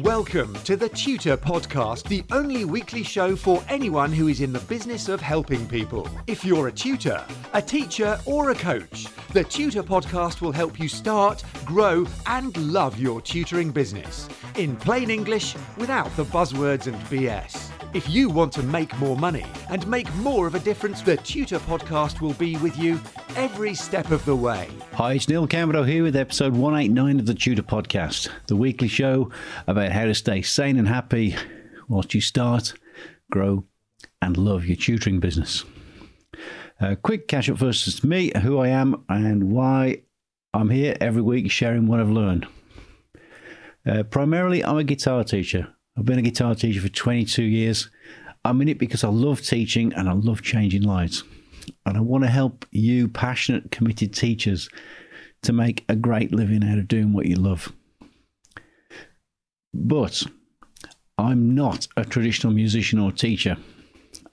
Welcome to the Tutor Podcast, the only weekly show for anyone who is in the business of helping people. If you're a tutor, a teacher, or a coach, the Tutor Podcast will help you start, grow, and love your tutoring business. In plain English, without the buzzwords and BS. If you want to make more money and make more of a difference, the Tutor Podcast will be with you every step of the way. Hi, it's Neil Campbell here with episode 189 of the Tutor Podcast, the weekly show about how to stay sane and happy whilst you start, grow, and love your tutoring business. A quick catch up first to me, who I am, and why I'm here every week sharing what I've learned. Uh, primarily, I'm a guitar teacher. I've been a guitar teacher for 22 years. I'm in it because I love teaching and I love changing lives. And I want to help you, passionate, committed teachers, to make a great living out of doing what you love. But I'm not a traditional musician or teacher.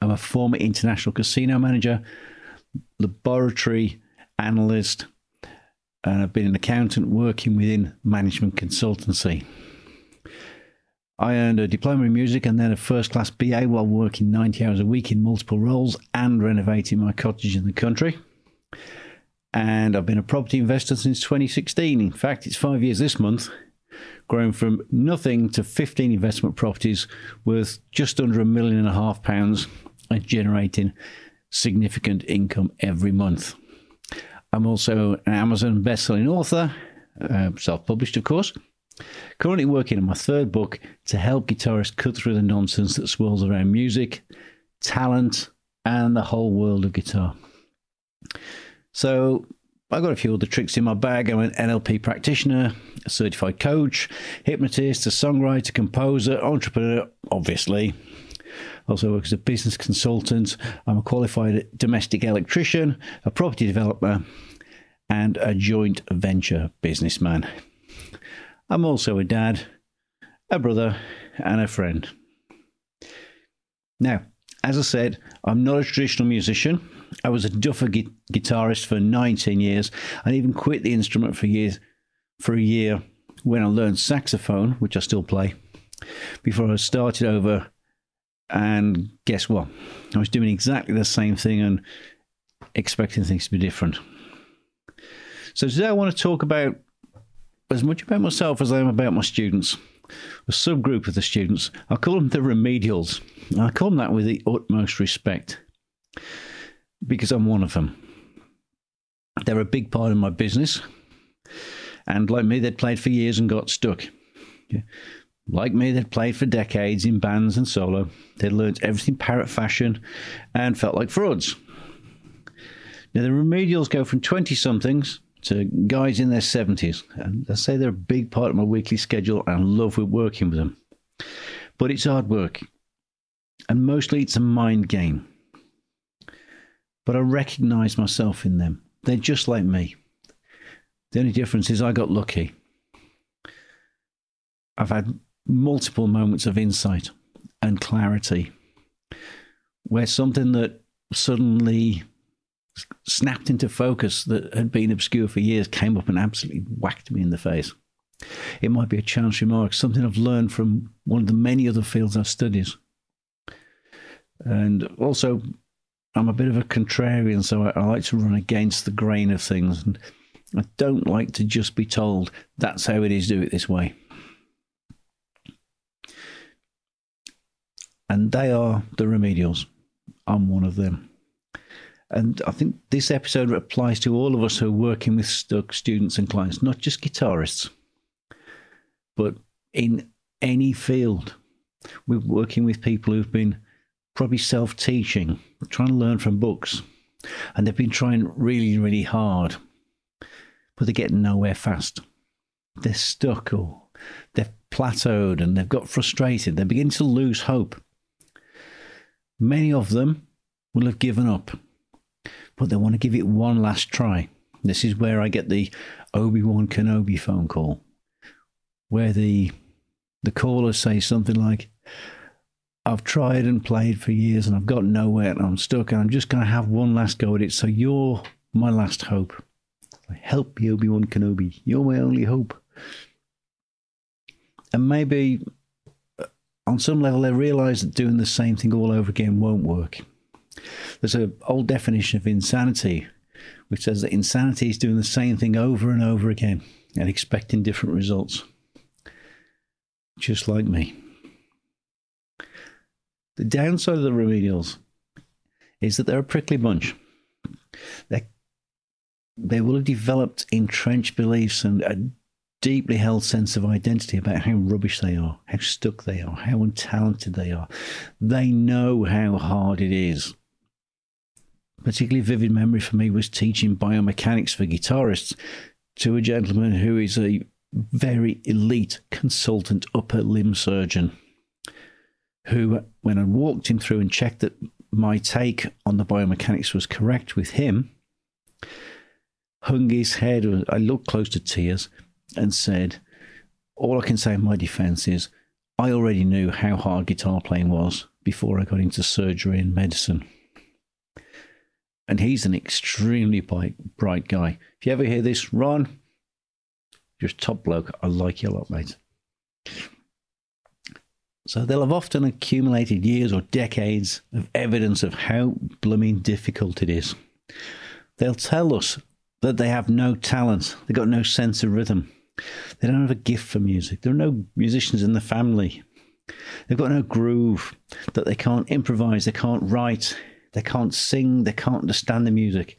I'm a former international casino manager, laboratory analyst, and I've been an accountant working within management consultancy. I earned a diploma in music and then a first class BA while working 90 hours a week in multiple roles and renovating my cottage in the country. And I've been a property investor since 2016. In fact, it's five years this month, growing from nothing to 15 investment properties worth just under a million and a half pounds and generating significant income every month. I'm also an Amazon best-selling author, uh, self-published, of course. Currently working on my third book to help guitarists cut through the nonsense that swirls around music, talent, and the whole world of guitar. So I've got a few other tricks in my bag. I'm an NLP practitioner, a certified coach, hypnotist, a songwriter, composer, entrepreneur, obviously. Also work as a business consultant. I'm a qualified domestic electrician, a property developer, and a joint venture businessman. I'm also a dad, a brother, and a friend. Now, as I said, I'm not a traditional musician. I was a duffer gu- guitarist for 19 years and even quit the instrument for years for a year when I learned saxophone, which I still play, before I started over. And guess what? I was doing exactly the same thing and expecting things to be different. So today I want to talk about as much about myself as I am about my students. A subgroup of the students, I call them the remedials. I call them that with the utmost respect because I'm one of them. They're a big part of my business. And like me, they'd played for years and got stuck. Yeah. Like me, they'd played for decades in bands and solo. They'd learned everything parrot fashion and felt like frauds. Now, the remedials go from 20 somethings to uh, guys in their 70s. And I say they're a big part of my weekly schedule and I love working with them. But it's hard work. And mostly it's a mind game. But I recognize myself in them. They're just like me. The only difference is I got lucky. I've had multiple moments of insight and clarity where something that suddenly snapped into focus that had been obscure for years came up and absolutely whacked me in the face. It might be a chance remark, something I've learned from one of the many other fields I've studied. And also, I'm a bit of a contrarian, so I, I like to run against the grain of things. And I don't like to just be told that's how it is, do it this way. And they are the remedials. I'm one of them. And I think this episode applies to all of us who are working with students and clients, not just guitarists, but in any field. We're working with people who've been probably self teaching, trying to learn from books, and they've been trying really, really hard, but they're getting nowhere fast. They're stuck or they've plateaued and they've got frustrated. They're beginning to lose hope. Many of them will have given up but they want to give it one last try. This is where I get the Obi Wan Kenobi phone call, where the the caller says something like, "I've tried and played for years and I've got nowhere and I'm stuck and I'm just going to have one last go at it. So you're my last hope. Help me, Obi Wan Kenobi. You're my only hope." And maybe uh, on some level they realise that doing the same thing all over again won't work. There's an old definition of insanity which says that insanity is doing the same thing over and over again and expecting different results. Just like me. The downside of the remedials is that they're a prickly bunch. They they will have developed entrenched beliefs and a deeply held sense of identity about how rubbish they are, how stuck they are, how untalented they are. They know how hard it is. Particularly vivid memory for me was teaching biomechanics for guitarists to a gentleman who is a very elite consultant upper limb surgeon who, when I walked him through and checked that my take on the biomechanics was correct with him, hung his head. I looked close to tears and said, All I can say in my defense is I already knew how hard guitar playing was before I got into surgery and medicine. And he's an extremely bright, guy. If you ever hear this, Ron, you're a top bloke. I like you a lot, mate. So they'll have often accumulated years or decades of evidence of how blooming difficult it is. They'll tell us that they have no talent, they've got no sense of rhythm, they don't have a gift for music, there are no musicians in the family, they've got no groove, that they can't improvise, they can't write, they can't sing, they can't understand the music.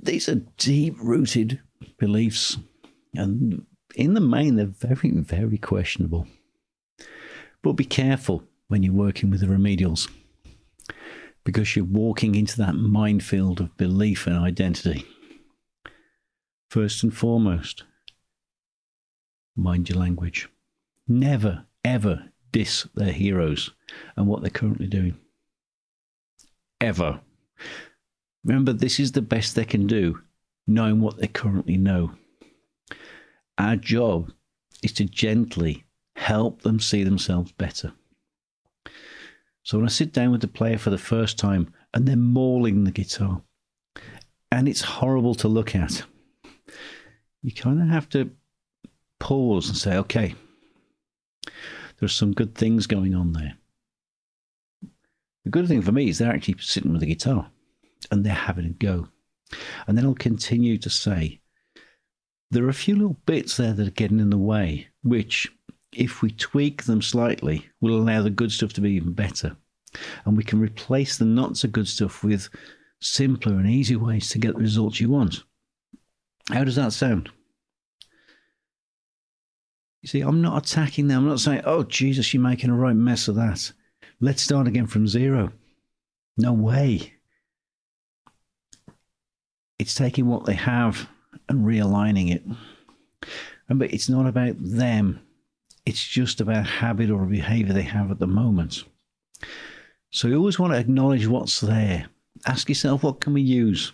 These are deep rooted beliefs, and in the main, they're very, very questionable. But be careful when you're working with the remedials because you're walking into that minefield of belief and identity. First and foremost, mind your language. Never, ever diss their heroes and what they're currently doing. Ever. Remember, this is the best they can do, knowing what they currently know. Our job is to gently help them see themselves better. So when I sit down with the player for the first time and they're mauling the guitar, and it's horrible to look at, you kind of have to pause and say, okay, there's some good things going on there. The good thing for me is they're actually sitting with the guitar and they're having a go. And then I'll continue to say, there are a few little bits there that are getting in the way, which if we tweak them slightly, will allow the good stuff to be even better. And we can replace the not so good stuff with simpler and easy ways to get the results you want. How does that sound? You see, I'm not attacking them. I'm not saying, oh, Jesus, you're making a right mess of that. Let's start again from zero. No way. It's taking what they have and realigning it. Remember, it's not about them it's just about habit or behavior they have at the moment. So you always want to acknowledge what's there. Ask yourself, what can we use?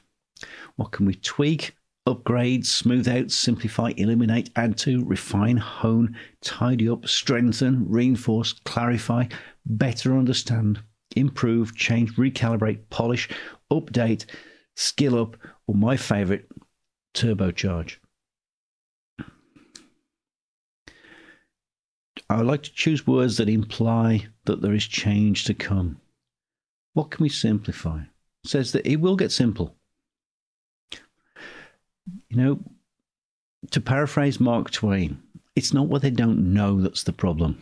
What can we tweak, upgrade, smooth out, simplify, eliminate, add to, refine, hone, tidy up, strengthen, reinforce, clarify, better understand, improve, change, recalibrate, polish, update, skill up, or my favorite, turbocharge. I would like to choose words that imply that there is change to come. What can we simplify? It says that it will get simple. You know, to paraphrase Mark Twain, it's not what they don't know that's the problem.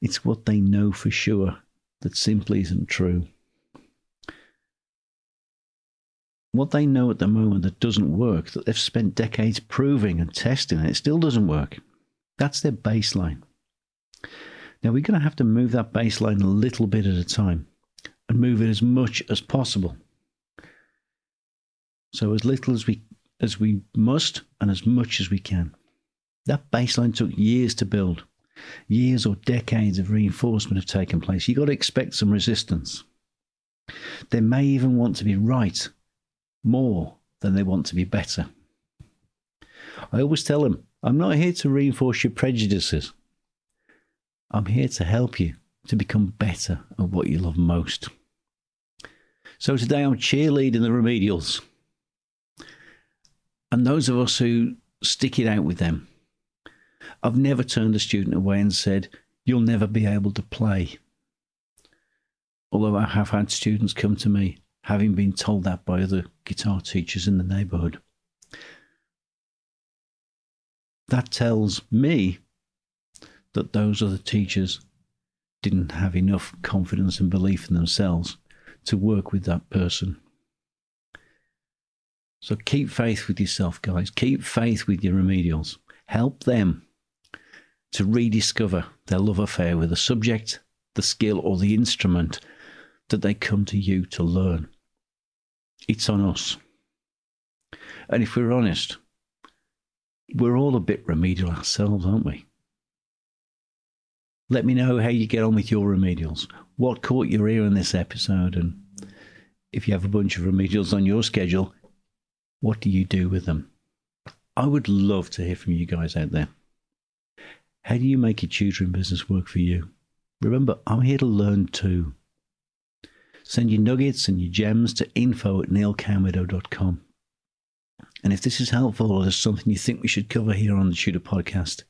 It's what they know for sure that simply isn't true. What they know at the moment that doesn't work, that they've spent decades proving and testing, and it still doesn't work. That's their baseline. Now we're going to have to move that baseline a little bit at a time and move it as much as possible. So as little as we as we must and as much as we can. That baseline took years to build. Years or decades of reinforcement have taken place. You've got to expect some resistance. They may even want to be right more than they want to be better. I always tell them, I'm not here to reinforce your prejudices. I'm here to help you to become better at what you love most. So today I'm cheerleading the remedials. And those of us who stick it out with them I've never turned a student away and said, You'll never be able to play. Although I have had students come to me having been told that by other guitar teachers in the neighbourhood. That tells me that those other teachers didn't have enough confidence and belief in themselves to work with that person. So keep faith with yourself, guys. Keep faith with your remedials. Help them to rediscover their love affair with the subject, the skill, or the instrument that they come to you to learn. It's on us. And if we're honest, we're all a bit remedial ourselves, aren't we? Let me know how you get on with your remedials. What caught your ear in this episode? And if you have a bunch of remedials on your schedule, what do you do with them? I would love to hear from you guys out there. How do you make your tutoring business work for you? Remember, I'm here to learn too. Send your nuggets and your gems to info at neilcowermiddle.com. And if this is helpful or there's something you think we should cover here on the Tutor Podcast,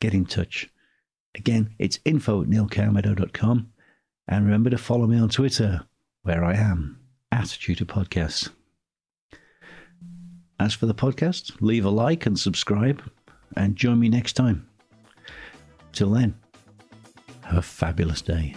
get in touch. Again, it's info at neilcowermiddle.com. And remember to follow me on Twitter, where I am at Tutor Podcast. As for the podcast, leave a like and subscribe, and join me next time. Till then, have a fabulous day.